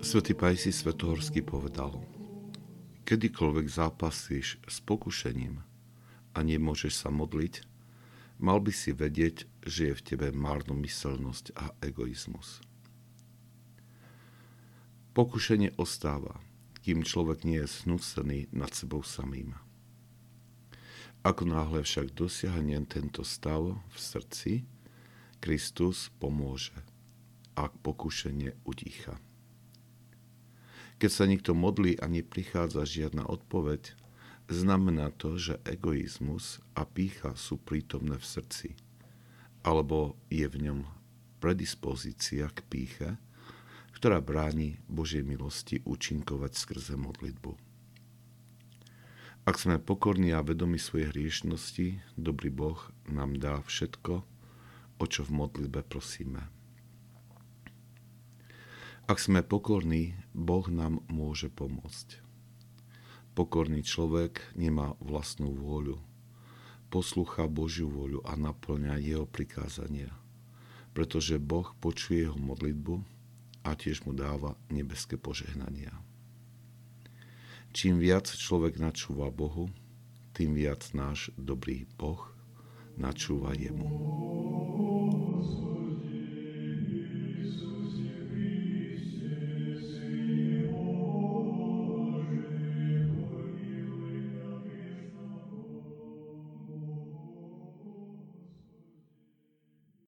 Svetý Pajsi Svetohorský povedal, kedykoľvek zápasíš s pokušením a nemôžeš sa modliť, mal by si vedieť, že je v tebe márnomyselnosť a egoizmus. Pokušenie ostáva, kým človek nie je snúsený nad sebou samým. Ako náhle však dosiahne tento stav v srdci, Kristus pomôže, ak pokušenie utícha. Keď sa nikto modlí a neprichádza žiadna odpoveď, znamená to, že egoizmus a pícha sú prítomné v srdci, alebo je v ňom predispozícia k píche, ktorá bráni Božej milosti účinkovať skrze modlitbu. Ak sme pokorní a vedomi svojej hriešnosti, dobrý Boh nám dá všetko, o čo v modlitbe prosíme. Ak sme pokorní, Boh nám môže pomôcť. Pokorný človek nemá vlastnú vôľu. Poslúcha Božiu vôľu a naplňa jeho prikázania, pretože Boh počuje jeho modlitbu a tiež mu dáva nebeské požehnania. Čím viac človek načúva Bohu, tým viac náš dobrý Boh načúva jemu.